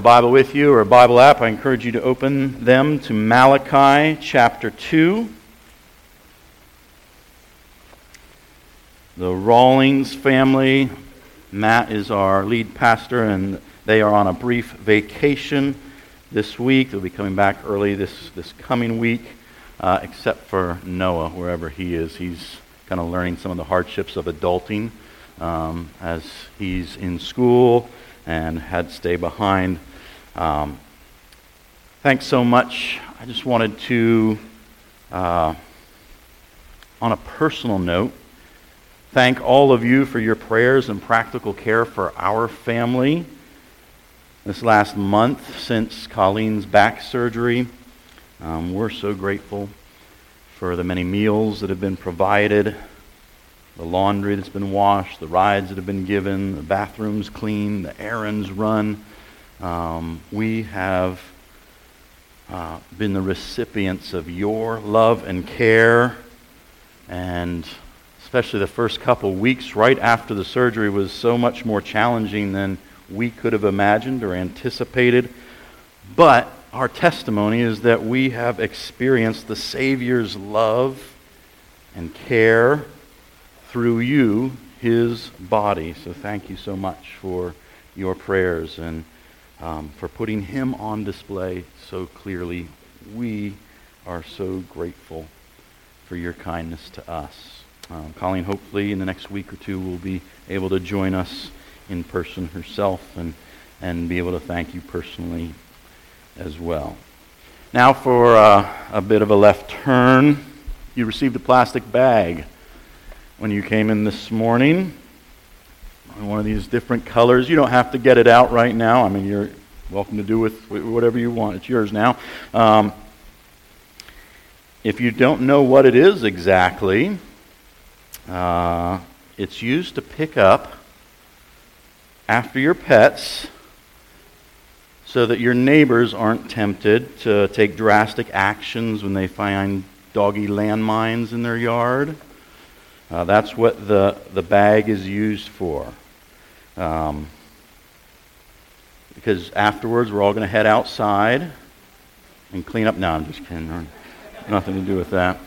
Bible with you or a Bible app, I encourage you to open them to Malachi chapter 2. The Rawlings family, Matt is our lead pastor, and they are on a brief vacation this week. They'll be coming back early this, this coming week, uh, except for Noah, wherever he is. He's kind of learning some of the hardships of adulting um, as he's in school and had to stay behind. Um, thanks so much. I just wanted to, uh, on a personal note, thank all of you for your prayers and practical care for our family this last month since Colleen's back surgery. Um, we're so grateful for the many meals that have been provided, the laundry that's been washed, the rides that have been given, the bathrooms cleaned, the errands run. Um, we have uh, been the recipients of your love and care, and especially the first couple weeks right after the surgery was so much more challenging than we could have imagined or anticipated. But our testimony is that we have experienced the Savior's love and care through you, his body. So thank you so much for your prayers and um, for putting him on display so clearly. We are so grateful for your kindness to us. Um, Colleen, hopefully, in the next week or two, will be able to join us in person herself and, and be able to thank you personally as well. Now, for uh, a bit of a left turn, you received a plastic bag when you came in this morning one of these different colors. You don't have to get it out right now. I mean, you're welcome to do with whatever you want. It's yours now. Um, if you don't know what it is exactly, uh, it's used to pick up after your pets so that your neighbors aren't tempted to take drastic actions when they find doggy landmines in their yard. Uh, that's what the, the bag is used for. Um, because afterwards we're all going to head outside and clean up. No, I'm just kidding. Nothing to do with that.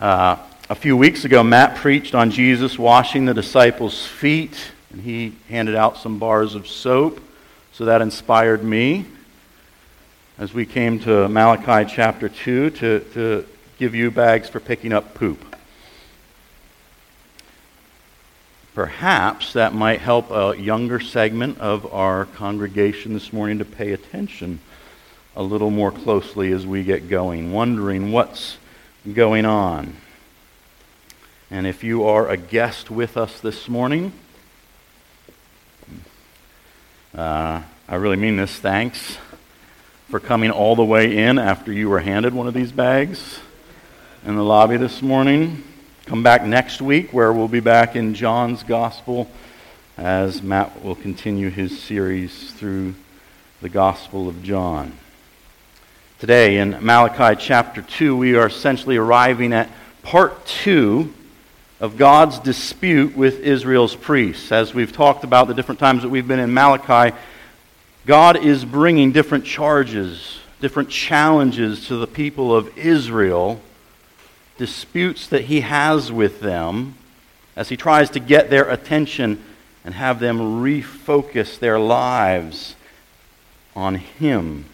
Uh, a few weeks ago, Matt preached on Jesus washing the disciples' feet, and he handed out some bars of soap. So that inspired me as we came to Malachi chapter 2 to, to give you bags for picking up poop. Perhaps that might help a younger segment of our congregation this morning to pay attention a little more closely as we get going, wondering what's going on. And if you are a guest with us this morning, uh, I really mean this. Thanks for coming all the way in after you were handed one of these bags in the lobby this morning. Come back next week where we'll be back in John's Gospel as Matt will continue his series through the Gospel of John. Today in Malachi chapter 2, we are essentially arriving at part 2 of God's dispute with Israel's priests. As we've talked about the different times that we've been in Malachi, God is bringing different charges, different challenges to the people of Israel disputes that he has with them as he tries to get their attention and have them refocus their lives on him.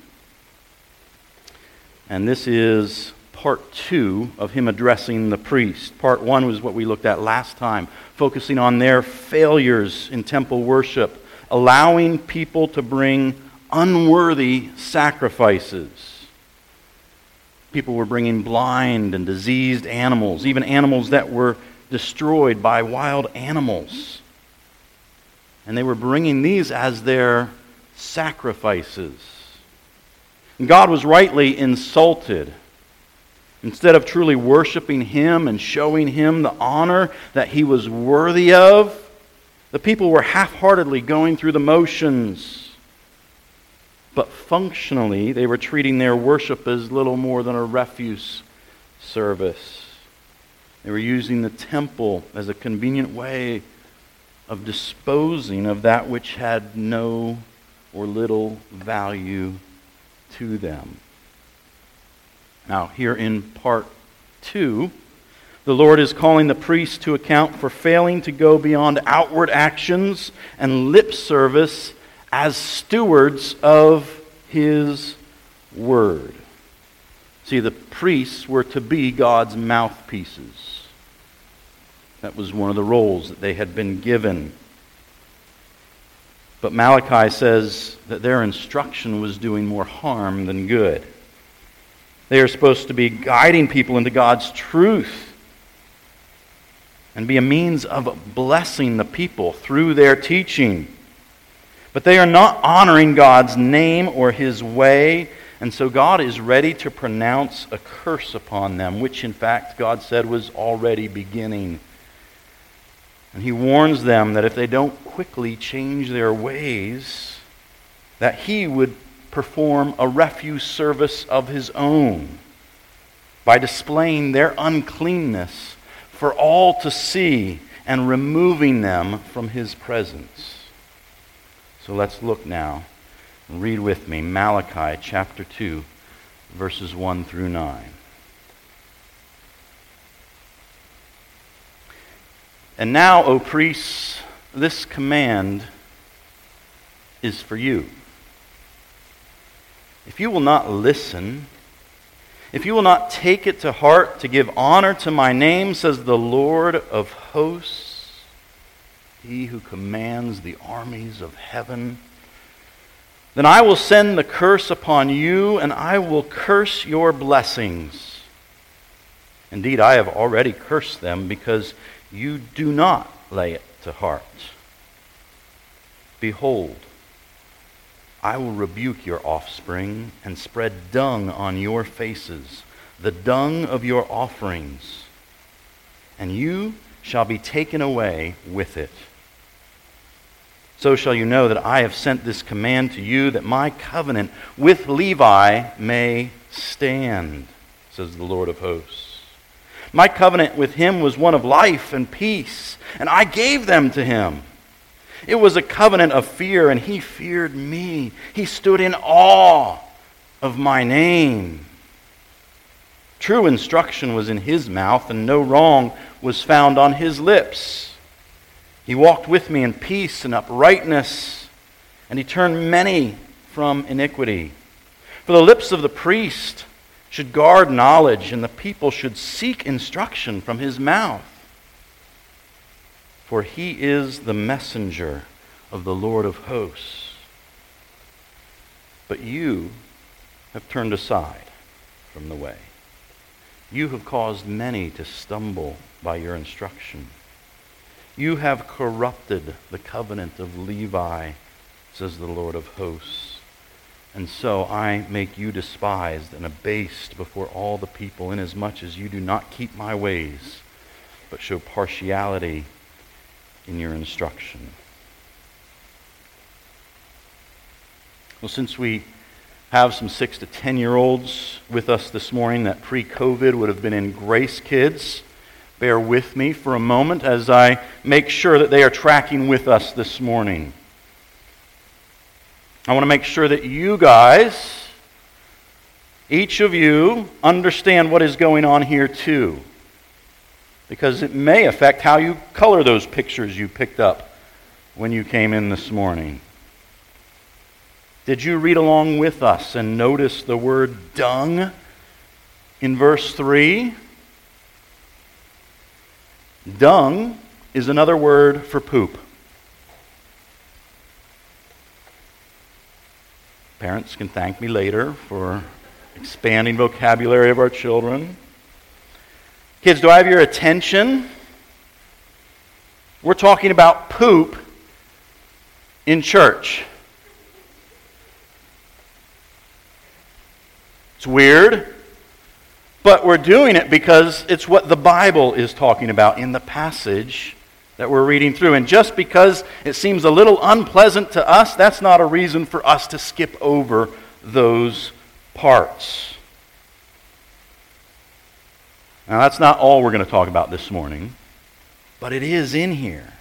And this is part two of him addressing the priest. Part one was what we looked at last time, focusing on their failures in temple worship, allowing people to bring unworthy sacrifices People were bringing blind and diseased animals, even animals that were destroyed by wild animals. And they were bringing these as their sacrifices. And God was rightly insulted. Instead of truly worshiping Him and showing Him the honor that He was worthy of, the people were half heartedly going through the motions but functionally, they were treating their worship as little more than a refuse service. They were using the temple as a convenient way of disposing of that which had no or little value to them. Now, here in part two, the Lord is calling the priests to account for failing to go beyond outward actions and lip service as stewards of His Word. See, the priests were to be God's mouthpieces. That was one of the roles that they had been given. But Malachi says that their instruction was doing more harm than good. They are supposed to be guiding people into God's truth and be a means of blessing the people through their teaching. But they are not honoring God's name or his way, and so God is ready to pronounce a curse upon them, which in fact God said was already beginning. And he warns them that if they don't quickly change their ways, that he would perform a refuse service of his own by displaying their uncleanness for all to see and removing them from his presence. So let's look now and read with me Malachi chapter 2, verses 1 through 9. And now, O priests, this command is for you. If you will not listen, if you will not take it to heart to give honor to my name, says the Lord of hosts, he who commands the armies of heaven, then I will send the curse upon you, and I will curse your blessings. Indeed, I have already cursed them because you do not lay it to heart. Behold, I will rebuke your offspring and spread dung on your faces, the dung of your offerings, and you shall be taken away with it. So shall you know that I have sent this command to you, that my covenant with Levi may stand, says the Lord of hosts. My covenant with him was one of life and peace, and I gave them to him. It was a covenant of fear, and he feared me. He stood in awe of my name. True instruction was in his mouth, and no wrong was found on his lips. He walked with me in peace and uprightness, and he turned many from iniquity. For the lips of the priest, should guard knowledge, and the people should seek instruction from his mouth. For he is the messenger of the Lord of hosts. But you have turned aside from the way. You have caused many to stumble by your instruction. You have corrupted the covenant of Levi, says the Lord of hosts. And so I make you despised and abased before all the people, inasmuch as you do not keep my ways, but show partiality in your instruction. Well, since we have some six to ten year olds with us this morning that pre COVID would have been in Grace Kids, bear with me for a moment as I make sure that they are tracking with us this morning. I want to make sure that you guys, each of you, understand what is going on here too. Because it may affect how you color those pictures you picked up when you came in this morning. Did you read along with us and notice the word dung in verse 3? Dung is another word for poop. Parents can thank me later for expanding vocabulary of our children. Kids, do I have your attention? We're talking about poop in church. It's weird, but we're doing it because it's what the Bible is talking about in the passage that we're reading through. And just because it seems a little unpleasant to us, that's not a reason for us to skip over those parts. Now, that's not all we're going to talk about this morning, but it is in here.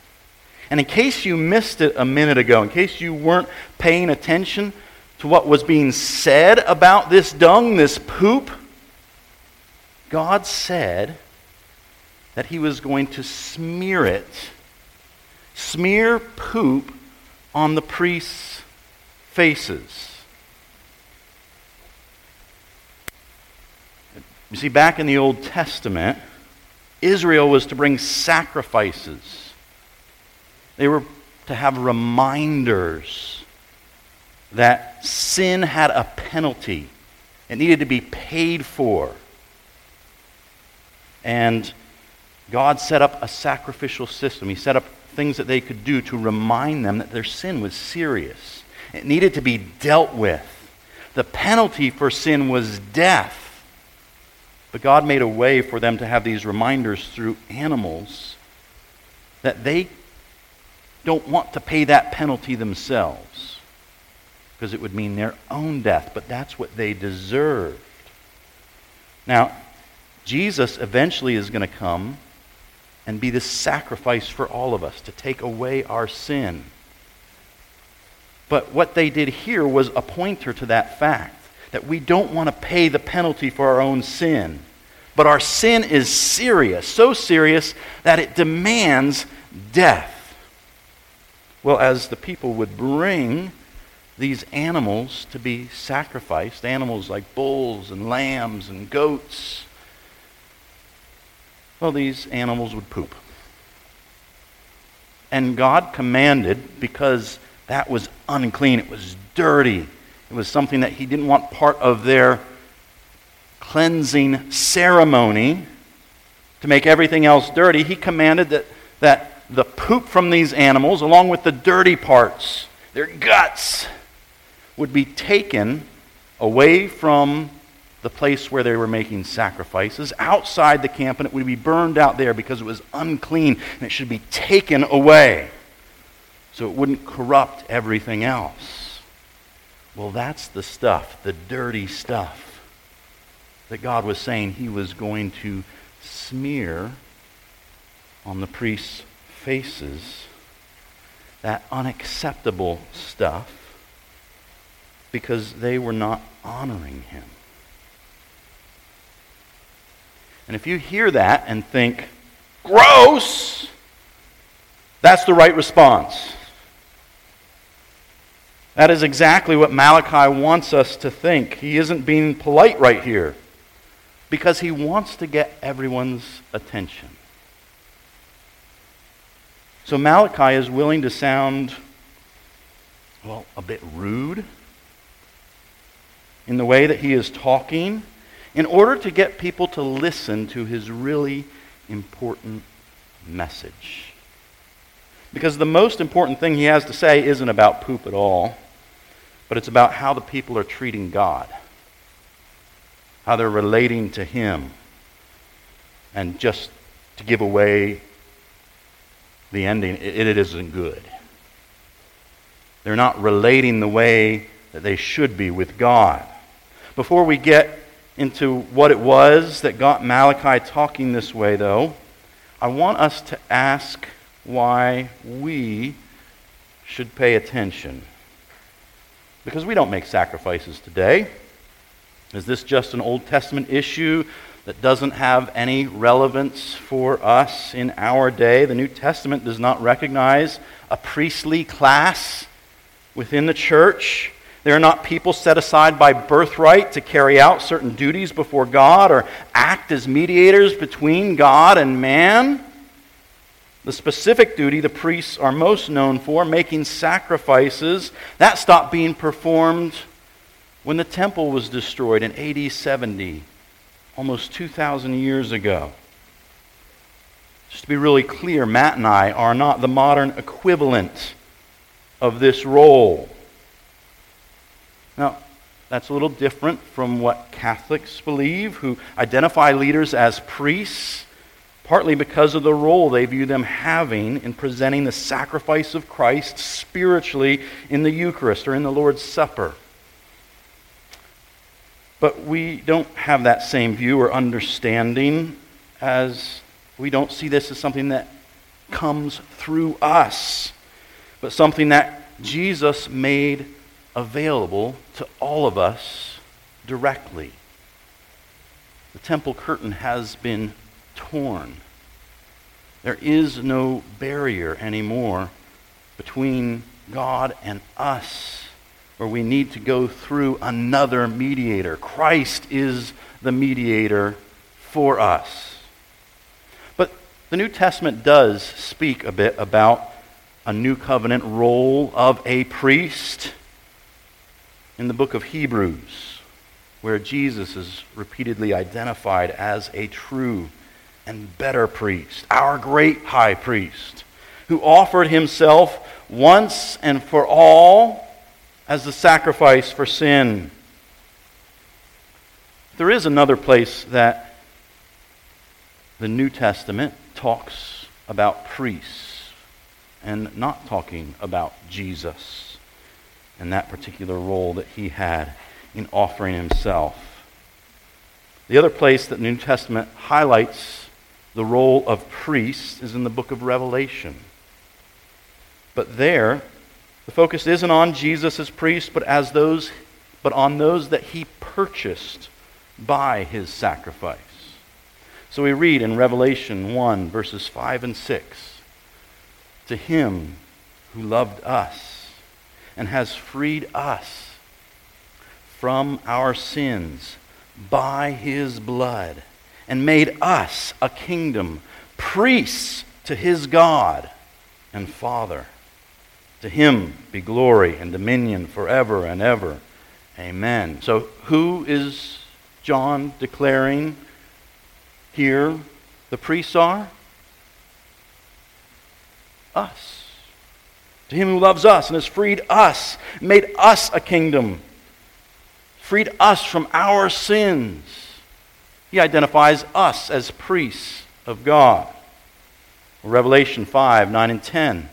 And in case you missed it a minute ago, in case you weren't paying attention to what was being said about this dung, this poop, God said that He was going to smear it, smear poop on the priests' faces. You see, back in the Old Testament, Israel was to bring sacrifices. They were to have reminders that sin had a penalty. It needed to be paid for. And God set up a sacrificial system. He set up things that they could do to remind them that their sin was serious. It needed to be dealt with. The penalty for sin was death. But God made a way for them to have these reminders through animals that they don't want to pay that penalty themselves because it would mean their own death, but that's what they deserved. Now, Jesus eventually is going to come and be the sacrifice for all of us to take away our sin. But what they did here was a pointer to that fact that we don't want to pay the penalty for our own sin. But our sin is serious, so serious that it demands death. Well, as the people would bring these animals to be sacrificed, animals like bulls and lambs and goats, well, these animals would poop. And God commanded, because that was unclean, it was dirty, it was something that He didn't want part of their cleansing ceremony to make everything else dirty. He commanded that, that the poop from these animals, along with the dirty parts, their guts, would be taken away from the place where they were making sacrifices, outside the camp, and it would be burned out there because it was unclean and it should be taken away so it wouldn't corrupt everything else. Well, that's the stuff, the dirty stuff, that God was saying he was going to smear on the priests' faces. That unacceptable stuff because they were not honoring him. And if you hear that and think, gross, that's the right response. That is exactly what Malachi wants us to think. He isn't being polite right here because he wants to get everyone's attention. So Malachi is willing to sound, well, a bit rude in the way that he is talking in order to get people to listen to his really important message. Because the most important thing he has to say isn't about poop at all, but it's about how the people are treating God, how they're relating to him. And just to give away the ending, it, it isn't good. They're not relating the way that they should be with God. Before we get into what it was that got Malachi talking this way, though, I want us to ask why we should pay attention. Because we don't make sacrifices today. Is this just an Old Testament issue that doesn't have any relevance for us in our day? The New Testament does not recognize a priestly class within the church. They are not people set aside by birthright to carry out certain duties before God or act as mediators between God and man. The specific duty the priests are most known for, making sacrifices, that stopped being performed when the temple was destroyed in AD 70, almost 2,000 years ago. Just to be really clear, Matt and I are not the modern equivalent of this role. Now, that's a little different from what Catholics believe, who identify leaders as priests, partly because of the role they view them having in presenting the sacrifice of Christ spiritually in the Eucharist or in the Lord's Supper. But we don't have that same view or understanding as we don't see this as something that comes through us, but something that Jesus made available to all of us directly. The temple curtain has been torn. There is no barrier anymore between God and us where we need to go through another mediator. Christ is the mediator for us. But the New Testament does speak a bit about a new covenant role of a priest in the book of Hebrews, where Jesus is repeatedly identified as a true and better priest, our great high priest, who offered himself once and for all as the sacrifice for sin. There is another place that the New Testament talks about priests and not talking about Jesus and that particular role that he had in offering himself. The other place that the New Testament highlights the role of priests is in the book of Revelation. But there, the focus isn't on Jesus as priest, but as those but on those that he purchased by his sacrifice. So we read in Revelation 1, verses 5 and 6 To him who loved us and has freed us from our sins by his blood and made us a kingdom, priests to his God and Father. To him be glory and dominion forever and ever. Amen. So, who is John declaring here the priests are? Us. To him who loves us and has freed us, made us a kingdom, freed us from our sins he identifies us as priests of God. Revelation 5 9 and 10.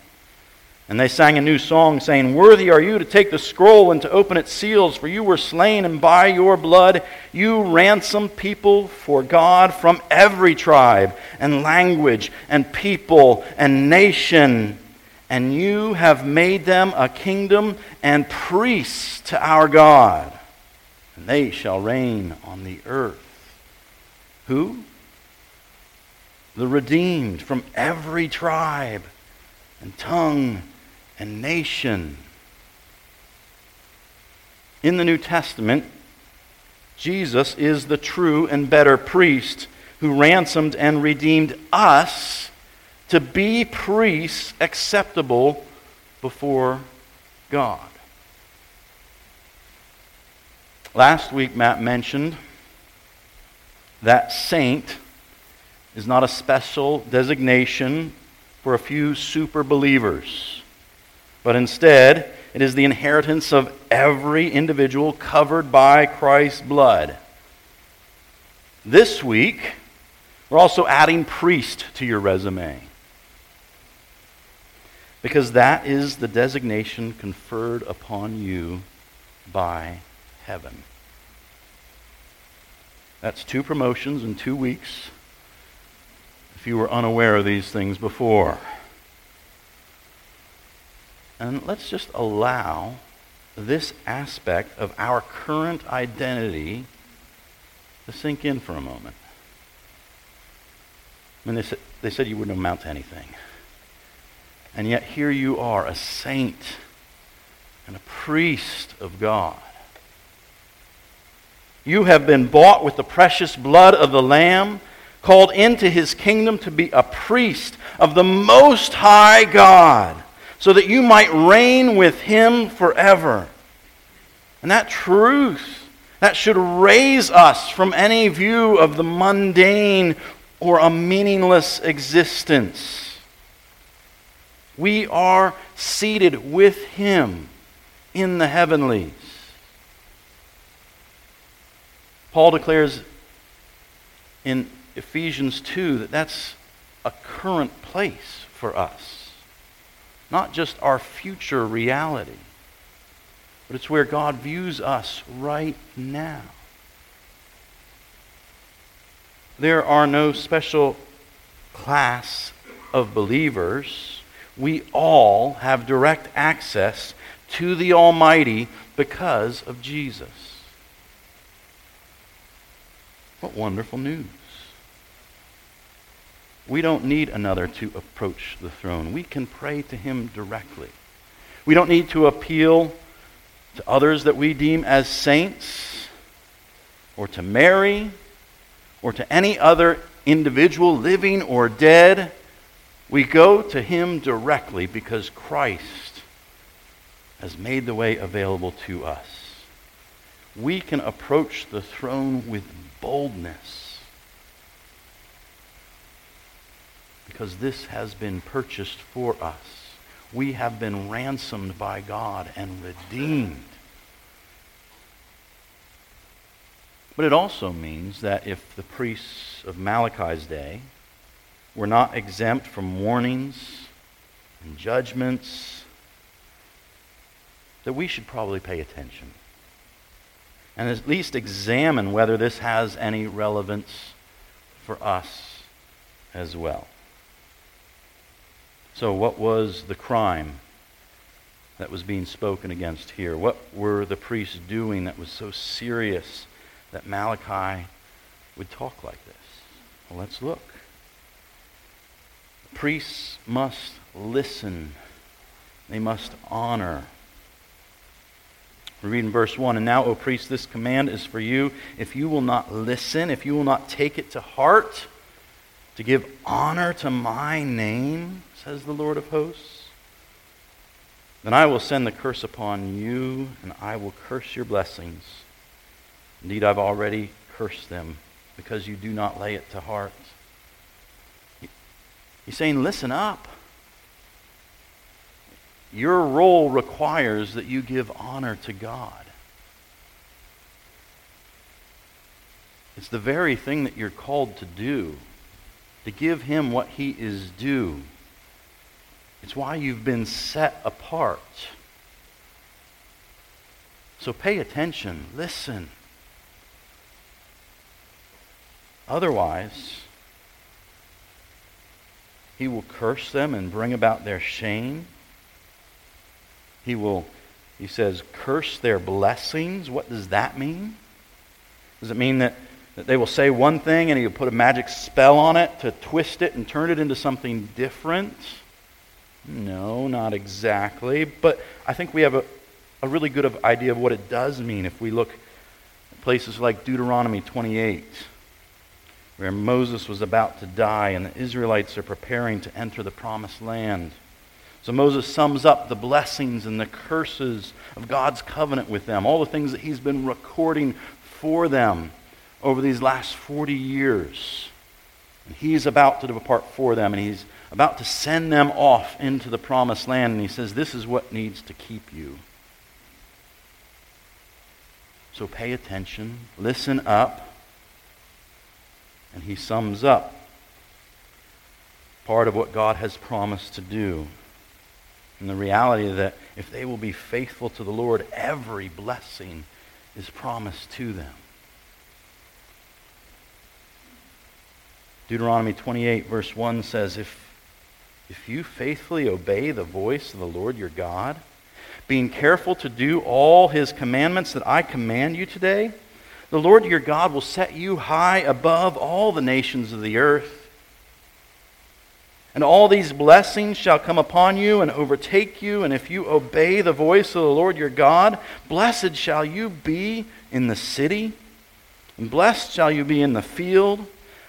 And they sang a new song, saying, Worthy are you to take the scroll and to open its seals, for you were slain, and by your blood you ransomed people for God from every tribe and language and people and nation. And you have made them a kingdom and priests to our God, and they shall reign on the earth. Who? The redeemed from every tribe and tongue and nation. In the New Testament, Jesus is the true and better priest who ransomed and redeemed us to be priests acceptable before God. Last week, Matt mentioned that saint is not a special designation for a few super believers, but instead, it is the inheritance of every individual covered by Christ's blood. This week, we're also adding priest to your resume. Because that is the designation conferred upon you by heaven. That's two promotions in two weeks if you were unaware of these things before. And let's just allow this aspect of our current identity to sink in for a moment. I mean, they said, they said you wouldn't amount to anything. And yet here you are, a saint and a priest of God. You have been bought with the precious blood of the Lamb, called into his kingdom to be a priest of the Most High God, so that you might reign with him forever. And that truth, that should raise us from any view of the mundane or a meaningless existence. We are seated with him in the heavenlies. Paul declares in Ephesians 2 that that's a current place for us, not just our future reality, but it's where God views us right now. There are no special class of believers, we all have direct access to the Almighty because of Jesus. What wonderful news. We don't need another to approach the throne. We can pray to him directly. We don't need to appeal to others that we deem as saints, or to Mary, or to any other individual, living or dead. We go to him directly because Christ has made the way available to us. We can approach the throne with boldness because this has been purchased for us. We have been ransomed by God and redeemed. But it also means that if the priests of Malachi's day were not exempt from warnings and judgments, that we should probably pay attention and at least examine whether this has any relevance for us as well. So, what was the crime that was being spoken against here? What were the priests doing that was so serious that Malachi would talk like this? Well, let's look. Priests must listen, they must honor. We read in verse 1 And now, O priest, this command is for you. If you will not listen, if you will not take it to heart, to give honor to my name, says the Lord of hosts, then I will send the curse upon you, and I will curse your blessings. Indeed, I've already cursed them because you do not lay it to heart. He's saying, listen up. Your role requires that you give honor to God. It's the very thing that you're called to do, to give Him what He is due. It's why you've been set apart. So pay attention, listen. Otherwise, He will curse them and bring about their shame. He will, he says, curse their blessings. What does that mean? Does it mean that, that they will say one thing and he'll put a magic spell on it to twist it and turn it into something different? No, not exactly. But I think we have a, a really good idea of what it does mean if we look at places like Deuteronomy 28, where Moses was about to die and the Israelites are preparing to enter the promised land. So Moses sums up the blessings and the curses of God's covenant with them, all the things that he's been recording for them over these last 40 years. And he's about to depart for them, and he's about to send them off into the promised land. And he says, This is what needs to keep you. So pay attention, listen up. And he sums up part of what God has promised to do. And the reality that if they will be faithful to the Lord, every blessing is promised to them. Deuteronomy 28, verse 1 says, If, if you faithfully obey the voice of the Lord your God, being careful to do all his commandments that I command you today, the Lord your God will set you high above all the nations of the earth. And all these blessings shall come upon you and overtake you, and if you obey the voice of the Lord your God, blessed shall you be in the city, and blessed shall you be in the field.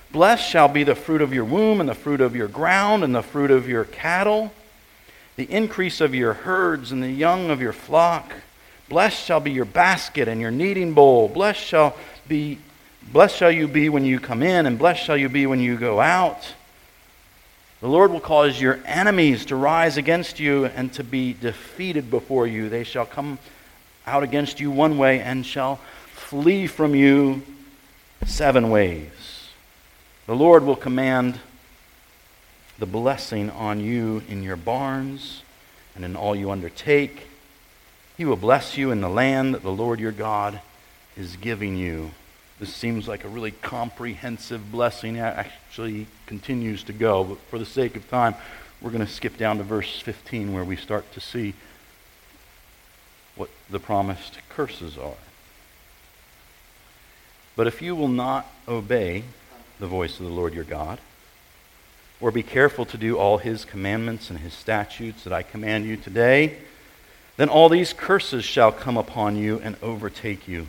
Blessed shall be the fruit of your womb, and the fruit of your ground, and the fruit of your cattle, the increase of your herds, and the young of your flock. Blessed shall be your basket and your kneading bowl. Blessed shall be blessed shall you be when you come in, and blessed shall you be when you go out. The Lord will cause your enemies to rise against you and to be defeated before you. They shall come out against you one way and shall flee from you seven ways. The Lord will command the blessing on you in your barns and in all you undertake. He will bless you in the land that the Lord your God is giving you. this seems like a really comprehensive blessing. It actually continues to go. But for the sake of time, we're going to skip down to verse 15 where we start to see what the promised curses are. But if you will not obey the voice of the Lord your God, or be careful to do all his commandments and his statutes that I command you today, then all these curses shall come upon you and overtake you.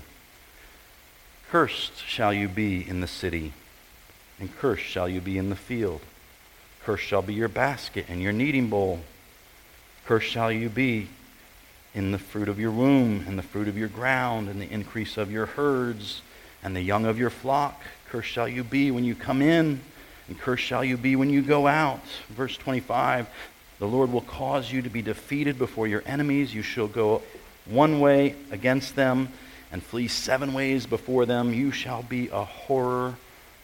Cursed shall you be in the city, and cursed shall you be in the field. Cursed shall be your basket and your kneading bowl. Cursed shall you be in the fruit of your womb, and the fruit of your ground, and the increase of your herds, and the young of your flock. Cursed shall you be when you come in, and cursed shall you be when you go out. Verse 25 The Lord will cause you to be defeated before your enemies. You shall go one way against them and flee seven ways before them, you shall be a horror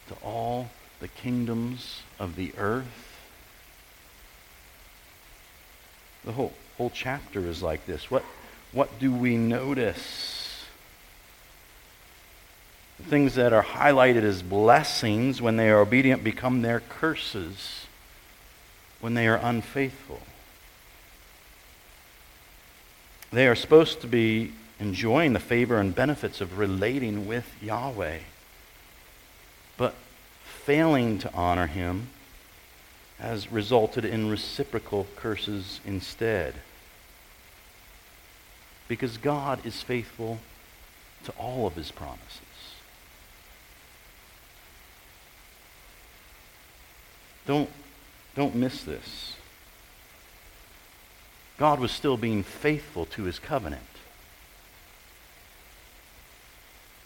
to all the kingdoms of the earth. The whole, whole chapter is like this. What, what do we notice? The things that are highlighted as blessings when they are obedient become their curses when they are unfaithful. They are supposed to be enjoying the favor and benefits of relating with Yahweh. But failing to honor him has resulted in reciprocal curses instead. Because God is faithful to all of his promises. Don't, don't miss this. God was still being faithful to his covenant.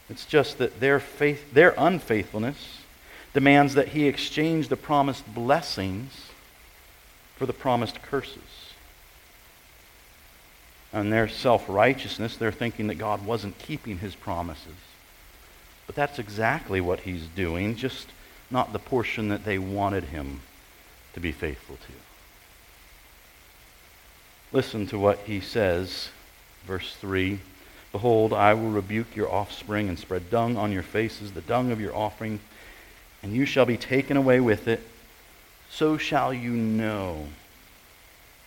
It's just that their faith, their unfaithfulness demands that he exchange the promised blessings for the promised curses. And their self-righteousness, they're thinking that God wasn't keeping his promises. But that's exactly what he's doing, just not the portion that they wanted him to be faithful to. Listen to what he says, verse 3. Behold, I will rebuke your offspring and spread dung on your faces, the dung of your offering, and you shall be taken away with it. So shall you know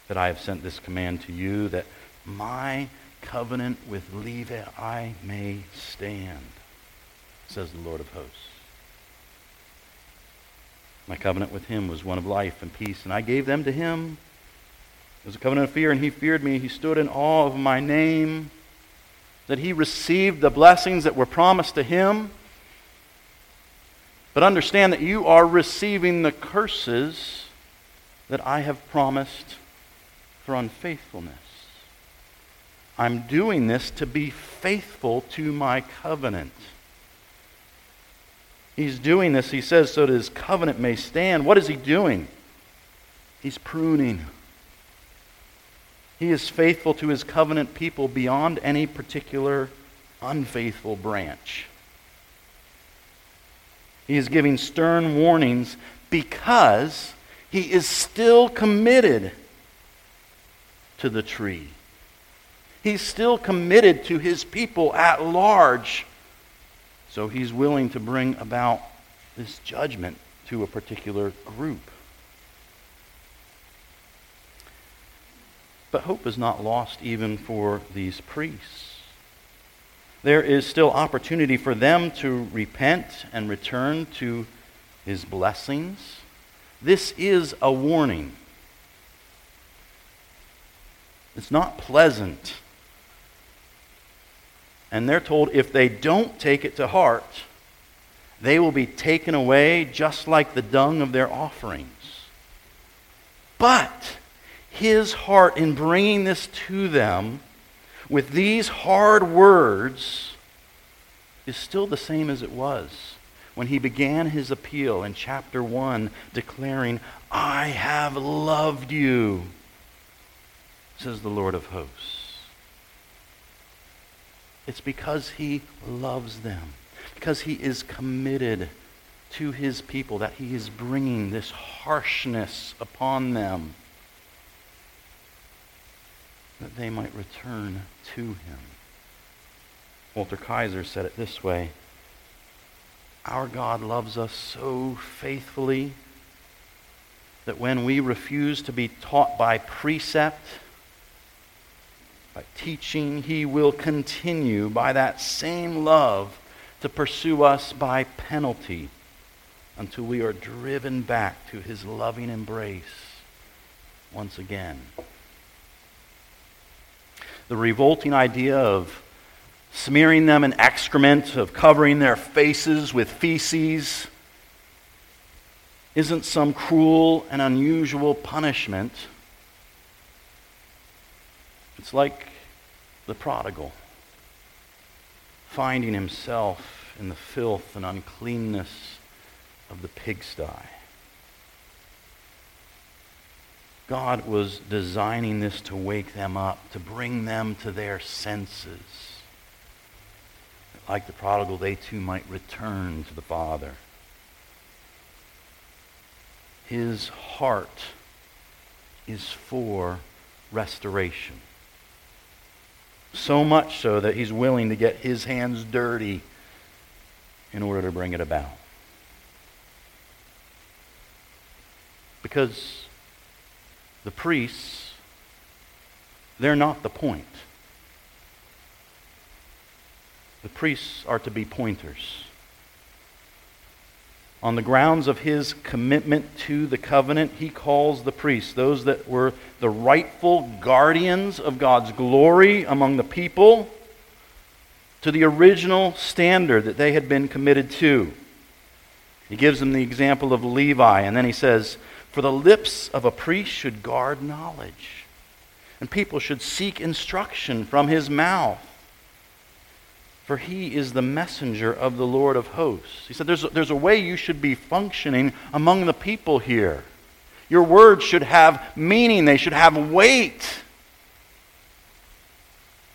that I have sent this command to you, that my covenant with Levi I may stand, says the Lord of hosts. My covenant with him was one of life and peace, and I gave them to him. It was a covenant of fear, and he feared me. He stood in awe of my name that he received the blessings that were promised to him. But understand that you are receiving the curses that I have promised for unfaithfulness. I'm doing this to be faithful to my covenant. He's doing this, he says, so that his covenant may stand. What is he doing? He's pruning. He is faithful to his covenant people beyond any particular unfaithful branch. He is giving stern warnings because he is still committed to the tree. He's still committed to his people at large. So he's willing to bring about this judgment to a particular group. But hope is not lost even for these priests. There is still opportunity for them to repent and return to his blessings. This is a warning. It's not pleasant. And they're told if they don't take it to heart, they will be taken away just like the dung of their offerings. But his heart in bringing this to them with these hard words is still the same as it was when he began his appeal in chapter 1, declaring, I have loved you, says the Lord of hosts. It's because he loves them, because he is committed to his people, that he is bringing this harshness upon them that they might return to him. Walter Kaiser said it this way our God loves us so faithfully that when we refuse to be taught by precept, by teaching, he will continue by that same love to pursue us by penalty until we are driven back to his loving embrace once again. The revolting idea of smearing them in excrement, of covering their faces with feces, isn't some cruel and unusual punishment. It's like the prodigal finding himself in the filth and uncleanness of the pigsty. God was designing this to wake them up, to bring them to their senses. Like the prodigal, they too might return to the Father. His heart is for restoration. So much so that he's willing to get his hands dirty in order to bring it about. Because the priests, they're not the point. The priests are to be pointers on the grounds of his commitment to the covenant, he calls the priests, those that were the rightful guardians of God's glory among the people, to the original standard that they had been committed to. He gives them the example of Levi, and then he says, For the lips of a priest should guard knowledge, and people should seek instruction from his mouth for he is the messenger of the Lord of hosts. He said, there's a, there's a way you should be functioning among the people here. Your words should have meaning, they should have weight.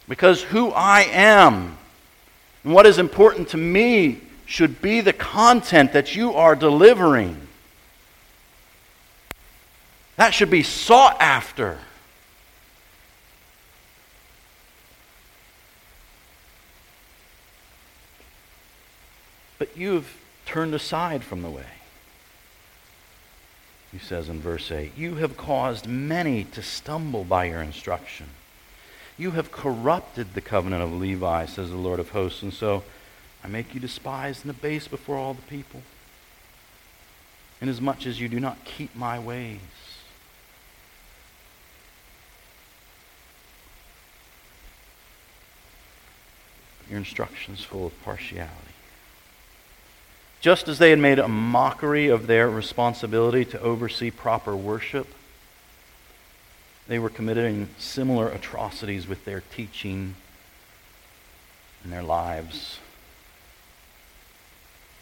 Because who I am and what is important to me should be the content that you are delivering. That should be sought after. But you've turned aside from the way. He says in verse 8, You have caused many to stumble by your instruction. You have corrupted the covenant of Levi, says the Lord of hosts, and so I make you despised and abased before all the people, inasmuch as you do not keep my ways. Your instructions full of partiality. Just as they had made a mockery of their responsibility to oversee proper worship, they were committing similar atrocities with their teaching and their lives.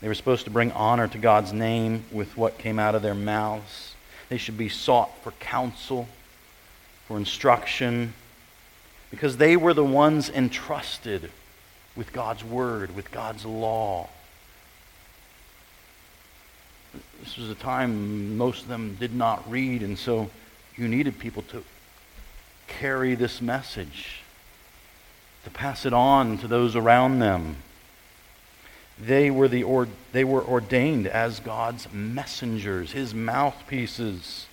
They were supposed to bring honor to God's name with what came out of their mouths. They should be sought for counsel, for instruction, because they were the ones entrusted with God's word, with God's law. This was a time most of them did not read, and so you needed people to carry this message, to pass it on to those around them. They were, the or, they were ordained as God's messengers, his mouthpieces.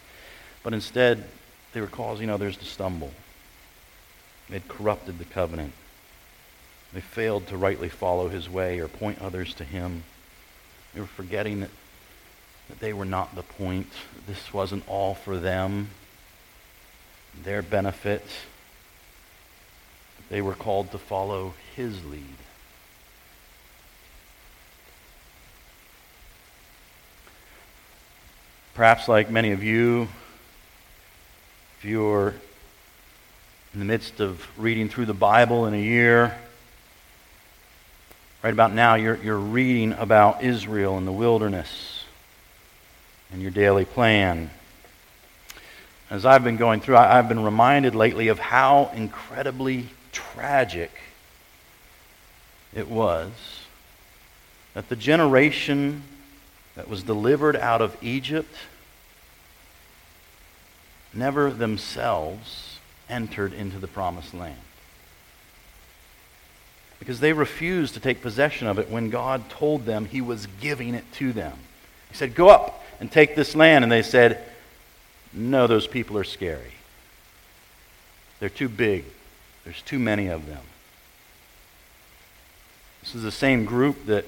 But instead, they were causing others to stumble. They had corrupted the covenant. They failed to rightly follow his way or point others to him. They were forgetting that that they were not the point. This wasn't all for them, their benefit. They were called to follow his lead. Perhaps, like many of you, if you're in the midst of reading through the Bible in a year, right about now, you're, you're reading about Israel in the wilderness and your daily plan. As I've been going through, I've been reminded lately of how incredibly tragic it was that the generation that was delivered out of Egypt never themselves entered into the promised land. because they refused to take possession of it when God told them he was giving it to them. He said, Go up and take this land. And they said, No, those people are scary. They're too big, there's too many of them. This is the same group that,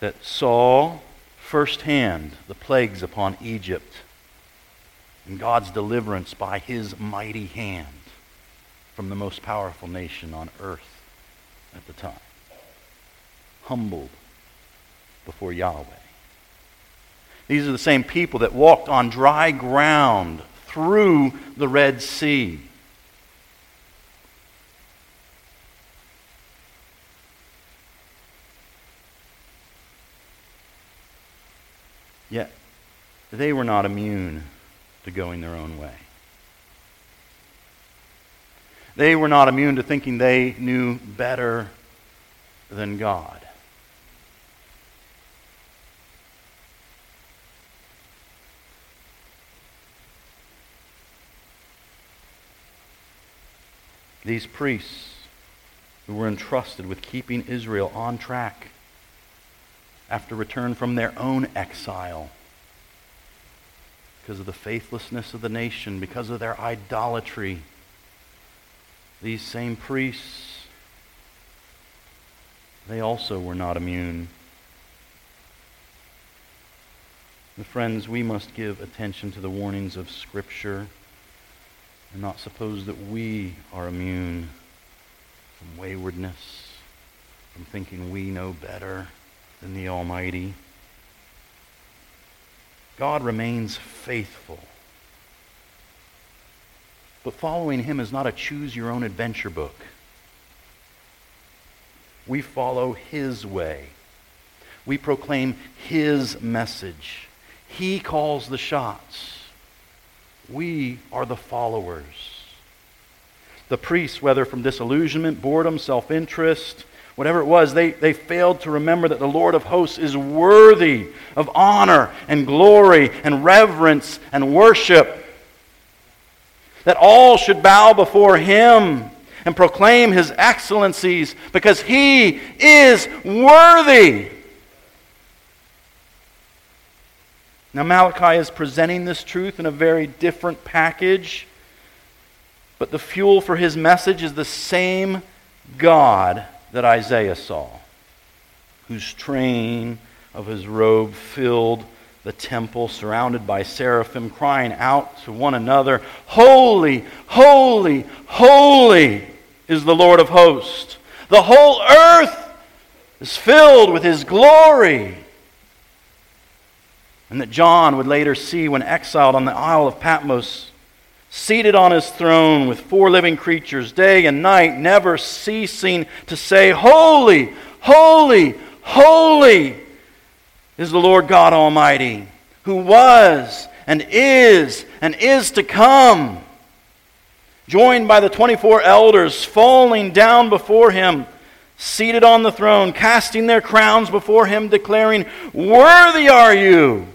that saw firsthand the plagues upon Egypt and God's deliverance by his mighty hand from the most powerful nation on earth at the time. Humbled before Yahweh. These are the same people that walked on dry ground through the Red Sea. Yet, they were not immune to going their own way. They were not immune to thinking they knew better than God. These priests who were entrusted with keeping Israel on track after return from their own exile because of the faithlessness of the nation, because of their idolatry these same priests, they also were not immune. And friends, we must give attention to the warnings of Scripture and not suppose that we are immune from waywardness, from thinking we know better than the Almighty. God remains faithful. But following him is not a choose your own adventure book. We follow his way. We proclaim his message. He calls the shots. We are the followers. The priests, whether from disillusionment, boredom, self interest, whatever it was, they, they failed to remember that the Lord of hosts is worthy of honor and glory and reverence and worship that all should bow before him and proclaim his excellencies because he is worthy. Now, Malachi is presenting this truth in a very different package, but the fuel for his message is the same God that Isaiah saw, whose train of his robe filled the temple surrounded by seraphim, crying out to one another, Holy, holy, holy is the Lord of hosts. The whole earth is filled with his glory. And that John would later see when exiled on the Isle of Patmos, seated on his throne with four living creatures, day and night, never ceasing to say, Holy, holy, holy is the Lord God Almighty, who was and is and is to come. Joined by the 24 elders, falling down before him, seated on the throne, casting their crowns before him, declaring, Worthy are you,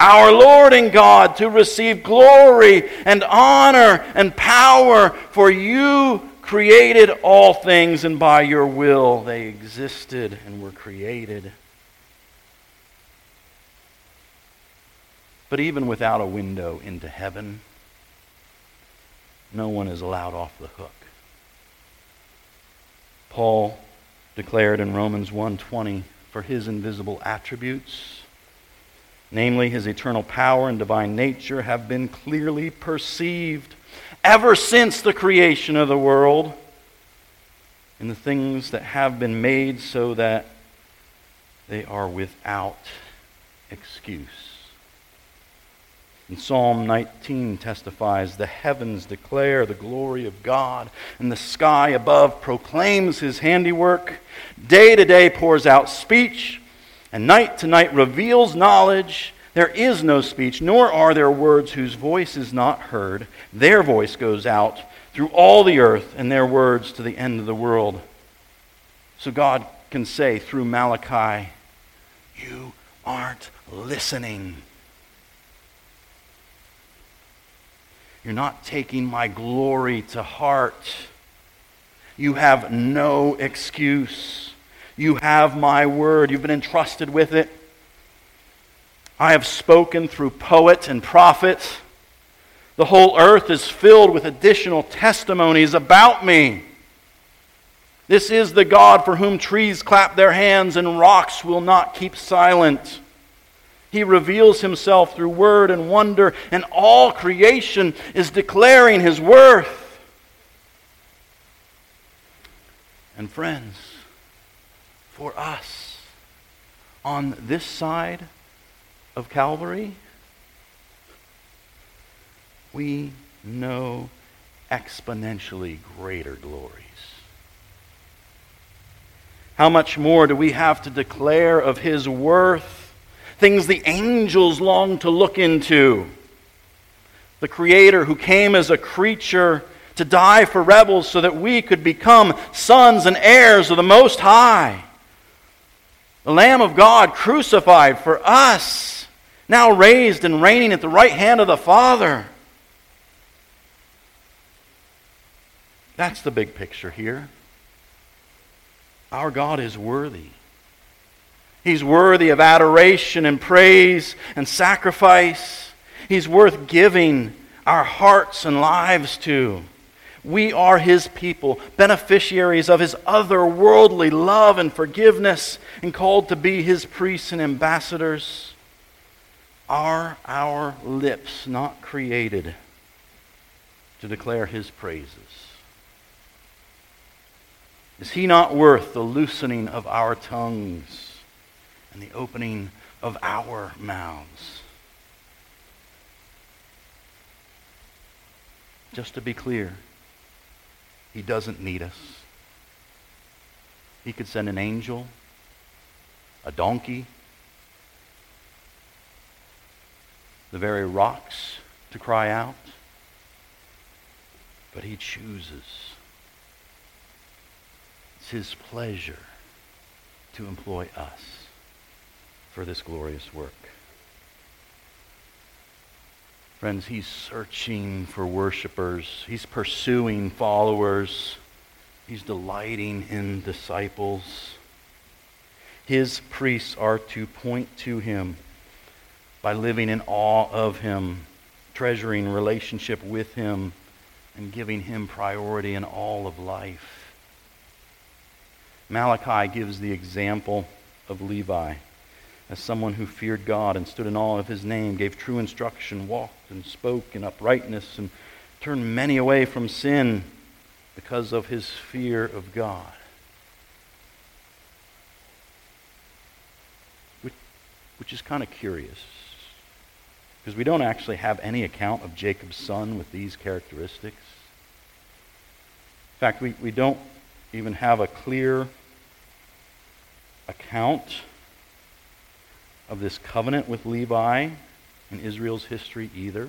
our Lord and God, to receive glory and honor and power, for you created all things, and by your will they existed and were created. But even without a window into heaven, no one is allowed off the hook. Paul declared in Romans 1:20 for his invisible attributes namely his eternal power and divine nature have been clearly perceived ever since the creation of the world in the things that have been made so that they are without excuse and Psalm 19 testifies the heavens declare the glory of God, and the sky above proclaims his handiwork. Day to day pours out speech, and night to night reveals knowledge. There is no speech, nor are there words whose voice is not heard. Their voice goes out through all the earth, and their words to the end of the world. So God can say through Malachi, You aren't listening. You're not taking my glory to heart. You have no excuse. You have my word. You've been entrusted with it. I have spoken through poet and prophet. The whole earth is filled with additional testimonies about me. This is the God for whom trees clap their hands and rocks will not keep silent. He reveals himself through word and wonder, and all creation is declaring his worth. And friends, for us, on this side of Calvary, we know exponentially greater glories. How much more do we have to declare of his worth? Things the angels long to look into. The Creator who came as a creature to die for rebels so that we could become sons and heirs of the Most High. The Lamb of God crucified for us, now raised and reigning at the right hand of the Father. That's the big picture here. Our God is worthy. He's worthy of adoration and praise and sacrifice. He's worth giving our hearts and lives to. We are his people, beneficiaries of his otherworldly love and forgiveness, and called to be his priests and ambassadors. Are our lips not created to declare his praises? Is he not worth the loosening of our tongues and the opening of our mouths? Just to be clear, he doesn't need us. He could send an angel, a donkey, the very rocks to cry out. But he chooses. It's his pleasure to employ us for this glorious work. Friends, he's searching for worshipers. He's pursuing followers. He's delighting in disciples. His priests are to point to him by living in awe of him, treasuring relationship with him, and giving him priority in all of life. Malachi gives the example of Levi as someone who feared God and stood in awe of his name, gave true instruction, walked and spoke in uprightness, and turned many away from sin because of his fear of God. Which, is kind of curious, because we don't actually have any account of Jacob's son with these characteristics. In fact, we, we don't even have a clear account of this covenant with Levi in Israel's history either.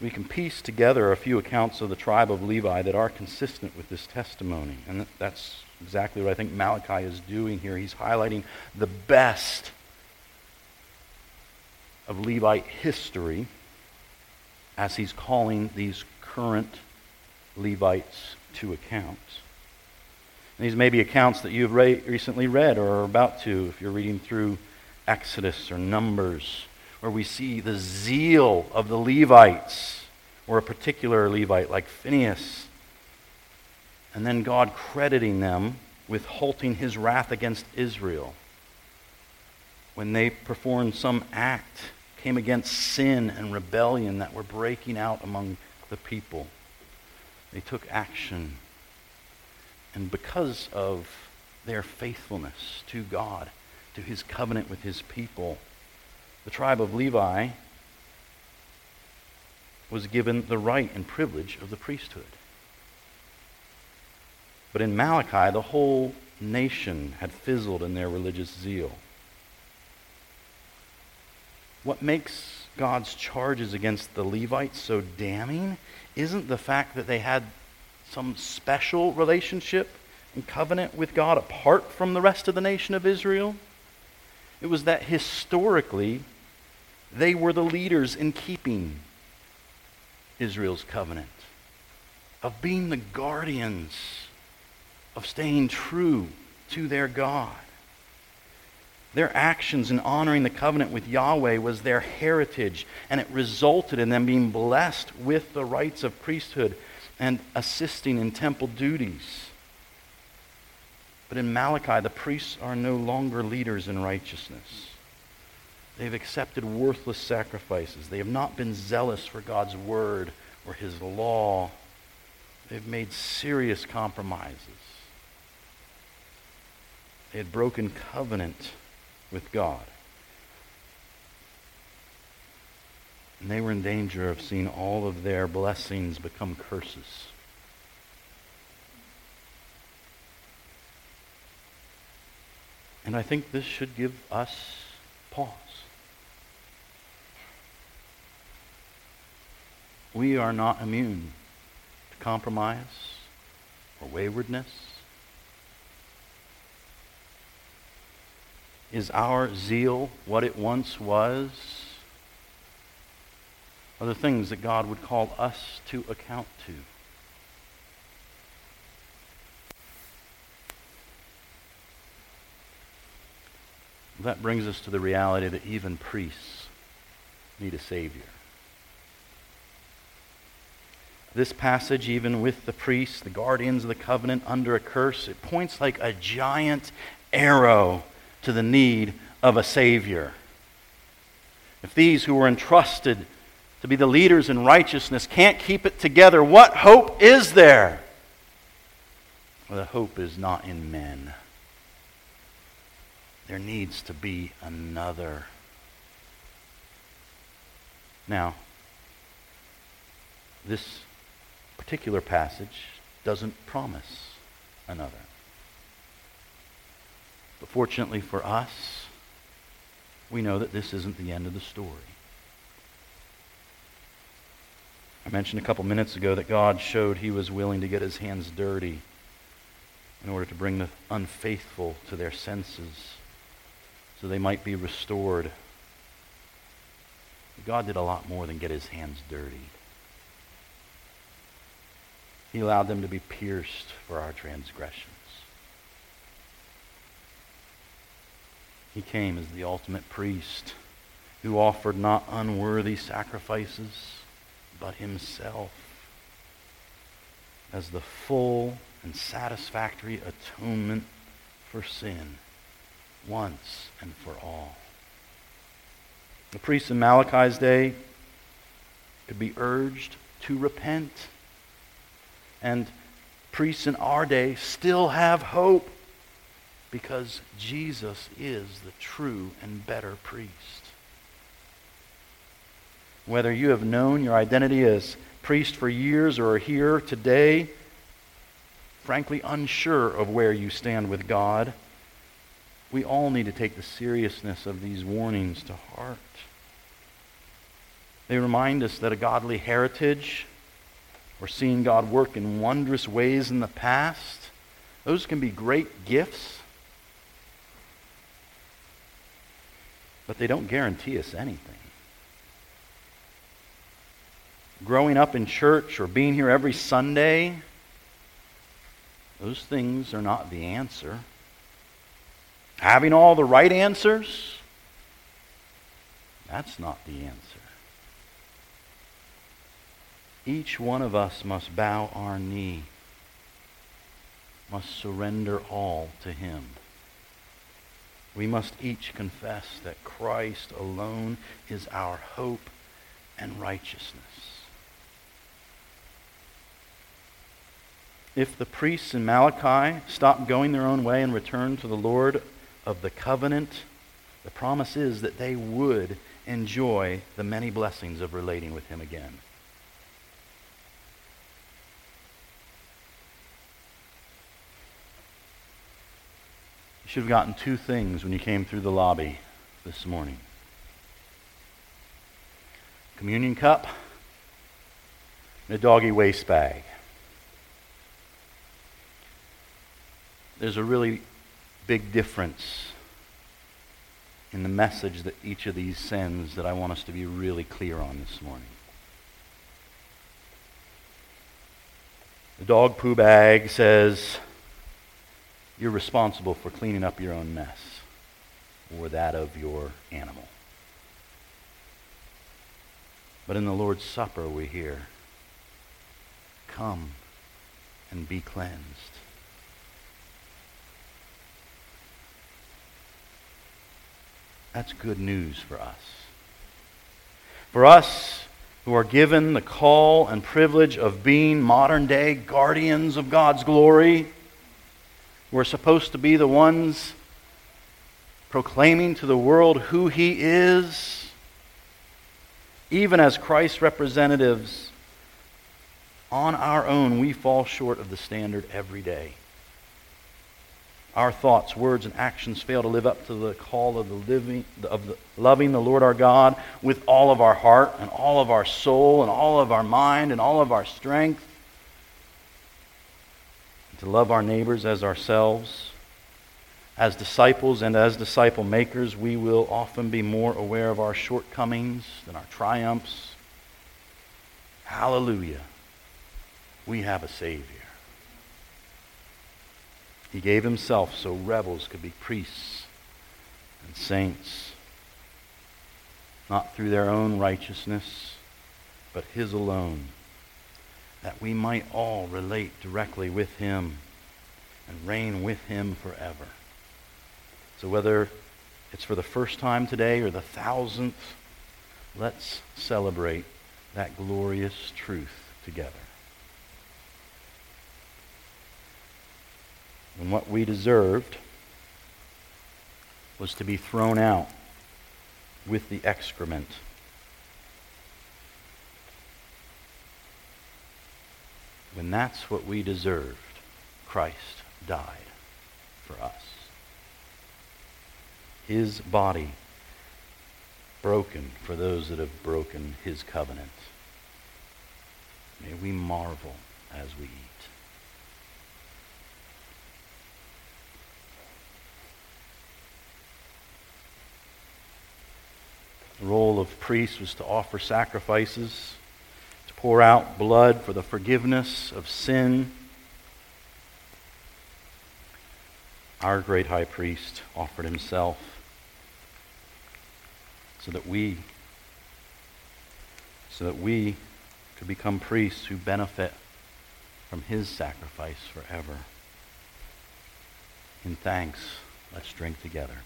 We can piece together a few accounts of the tribe of Levi that are consistent with this testimony. And that's exactly what I think Malachi is doing here. He's highlighting the best of Levite history as he's calling these current Levites to account. And these may be accounts that you've re- recently read or are about to if you're reading through Exodus or Numbers, where we see the zeal of the Levites, or a particular Levite like Phineas, and then God crediting them with halting his wrath against Israel. When they performed some act, came against sin and rebellion that were breaking out among the people. They took action. And because of their faithfulness to God, to his covenant with his people, the tribe of Levi was given the right and privilege of the priesthood. But in Malachi, the whole nation had fizzled in their religious zeal. What makes God's charges against the Levites so damning isn't the fact that they had some special relationship and covenant with God apart from the rest of the nation of Israel. It was that historically they were the leaders in keeping Israel's covenant. of being the guardians, of staying true to their God. Their actions in honoring the covenant with Yahweh was their heritage, and it resulted in them being blessed with the rights of priesthood and assisting in temple duties. But in Malachi, the priests are no longer leaders in righteousness. They've accepted worthless sacrifices. They have not been zealous for God's word or his law. They've made serious compromises. They had broken covenant with God. And they were in danger of seeing all of their blessings become curses. And I think this should give us pause. We are not immune to compromise or waywardness. Is our zeal what it once was? Are the things that God would call us to account to? That brings us to the reality that even priests need a Savior. This passage, even with the priests, the guardians of the covenant under a curse, it points like a giant arrow to the need of a Savior. If these who were entrusted to be the leaders in righteousness can't keep it together, what hope is there? Well, the hope is not in men. There needs to be another. Now, this particular passage doesn't promise another. But fortunately for us, we know that this isn't the end of the story. I mentioned a couple minutes ago that God showed he was willing to get his hands dirty in order to bring the unfaithful to their senses so they might be restored. God did a lot more than get his hands dirty. He allowed them to be pierced for our transgressions. He came as the ultimate priest who offered not unworthy sacrifices, but himself as the full and satisfactory atonement for sin once and for all. The priests in Malachi's day could be urged to repent. And priests in our day still have hope because Jesus is the true and better priest. Whether you have known your identity as priest for years or are here today, frankly unsure of where you stand with God, we all need to take the seriousness of these warnings to heart. They remind us that a godly heritage or seeing God work in wondrous ways in the past, those can be great gifts but they don't guarantee us anything. Growing up in church or being here every Sunday, those things are not the answer. Having all the right answers, that's not the answer. Each one of us must bow our knee, must surrender all to Him we must each confess that Christ alone is our hope and righteousness. If the priests in Malachi stop going their own way and return to the Lord of the covenant, the promise is that they would enjoy the many blessings of relating with him again. You should have gotten two things when you came through the lobby this morning communion cup and a doggy waste bag. There's a really big difference in the message that each of these sends that I want us to be really clear on this morning. The dog poo bag says, You're responsible for cleaning up your own mess or that of your animal. But in the Lord's Supper, we hear, Come and be cleansed. That's good news for us. For us who are given the call and privilege of being modern day guardians of God's glory, we're supposed to be the ones proclaiming to the world who He is. Even as Christ's representatives, on our own, we fall short of the standard every day. Our thoughts, words, and actions fail to live up to the call of the living, of the, loving the Lord our God with all of our heart and all of our soul and all of our mind and all of our strength. To love our neighbors as ourselves. As disciples and as disciple makers, we will often be more aware of our shortcomings than our triumphs. Hallelujah. We have a Savior. He gave himself so rebels could be priests and saints, not through their own righteousness, but his alone, that we might all relate directly with him and reign with him forever. So whether it's for the first time today or the thousandth, let's celebrate that glorious truth together. When what we deserved was to be thrown out with the excrement. When that's what we deserved, Christ died for us. His body broken for those that have broken his covenant. May we marvel as we eat. The role of priest was to offer sacrifices, to pour out blood for the forgiveness of sin. Our great high priest offered himself so that we so that we could become priests who benefit from his sacrifice forever. In thanks, let's drink together.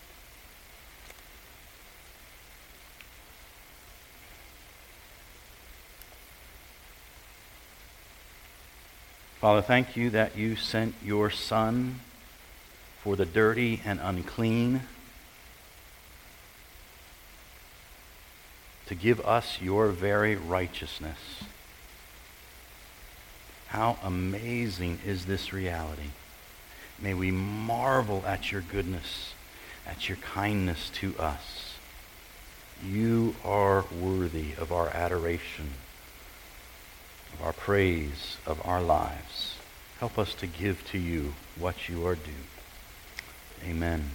Father, thank you that you sent your Son for the dirty and unclean to give us your very righteousness. How amazing is this reality? May we marvel at your goodness, at your kindness to us. You are worthy of our adoration of our praise, of our lives. Help us to give to you what you are due. Amen.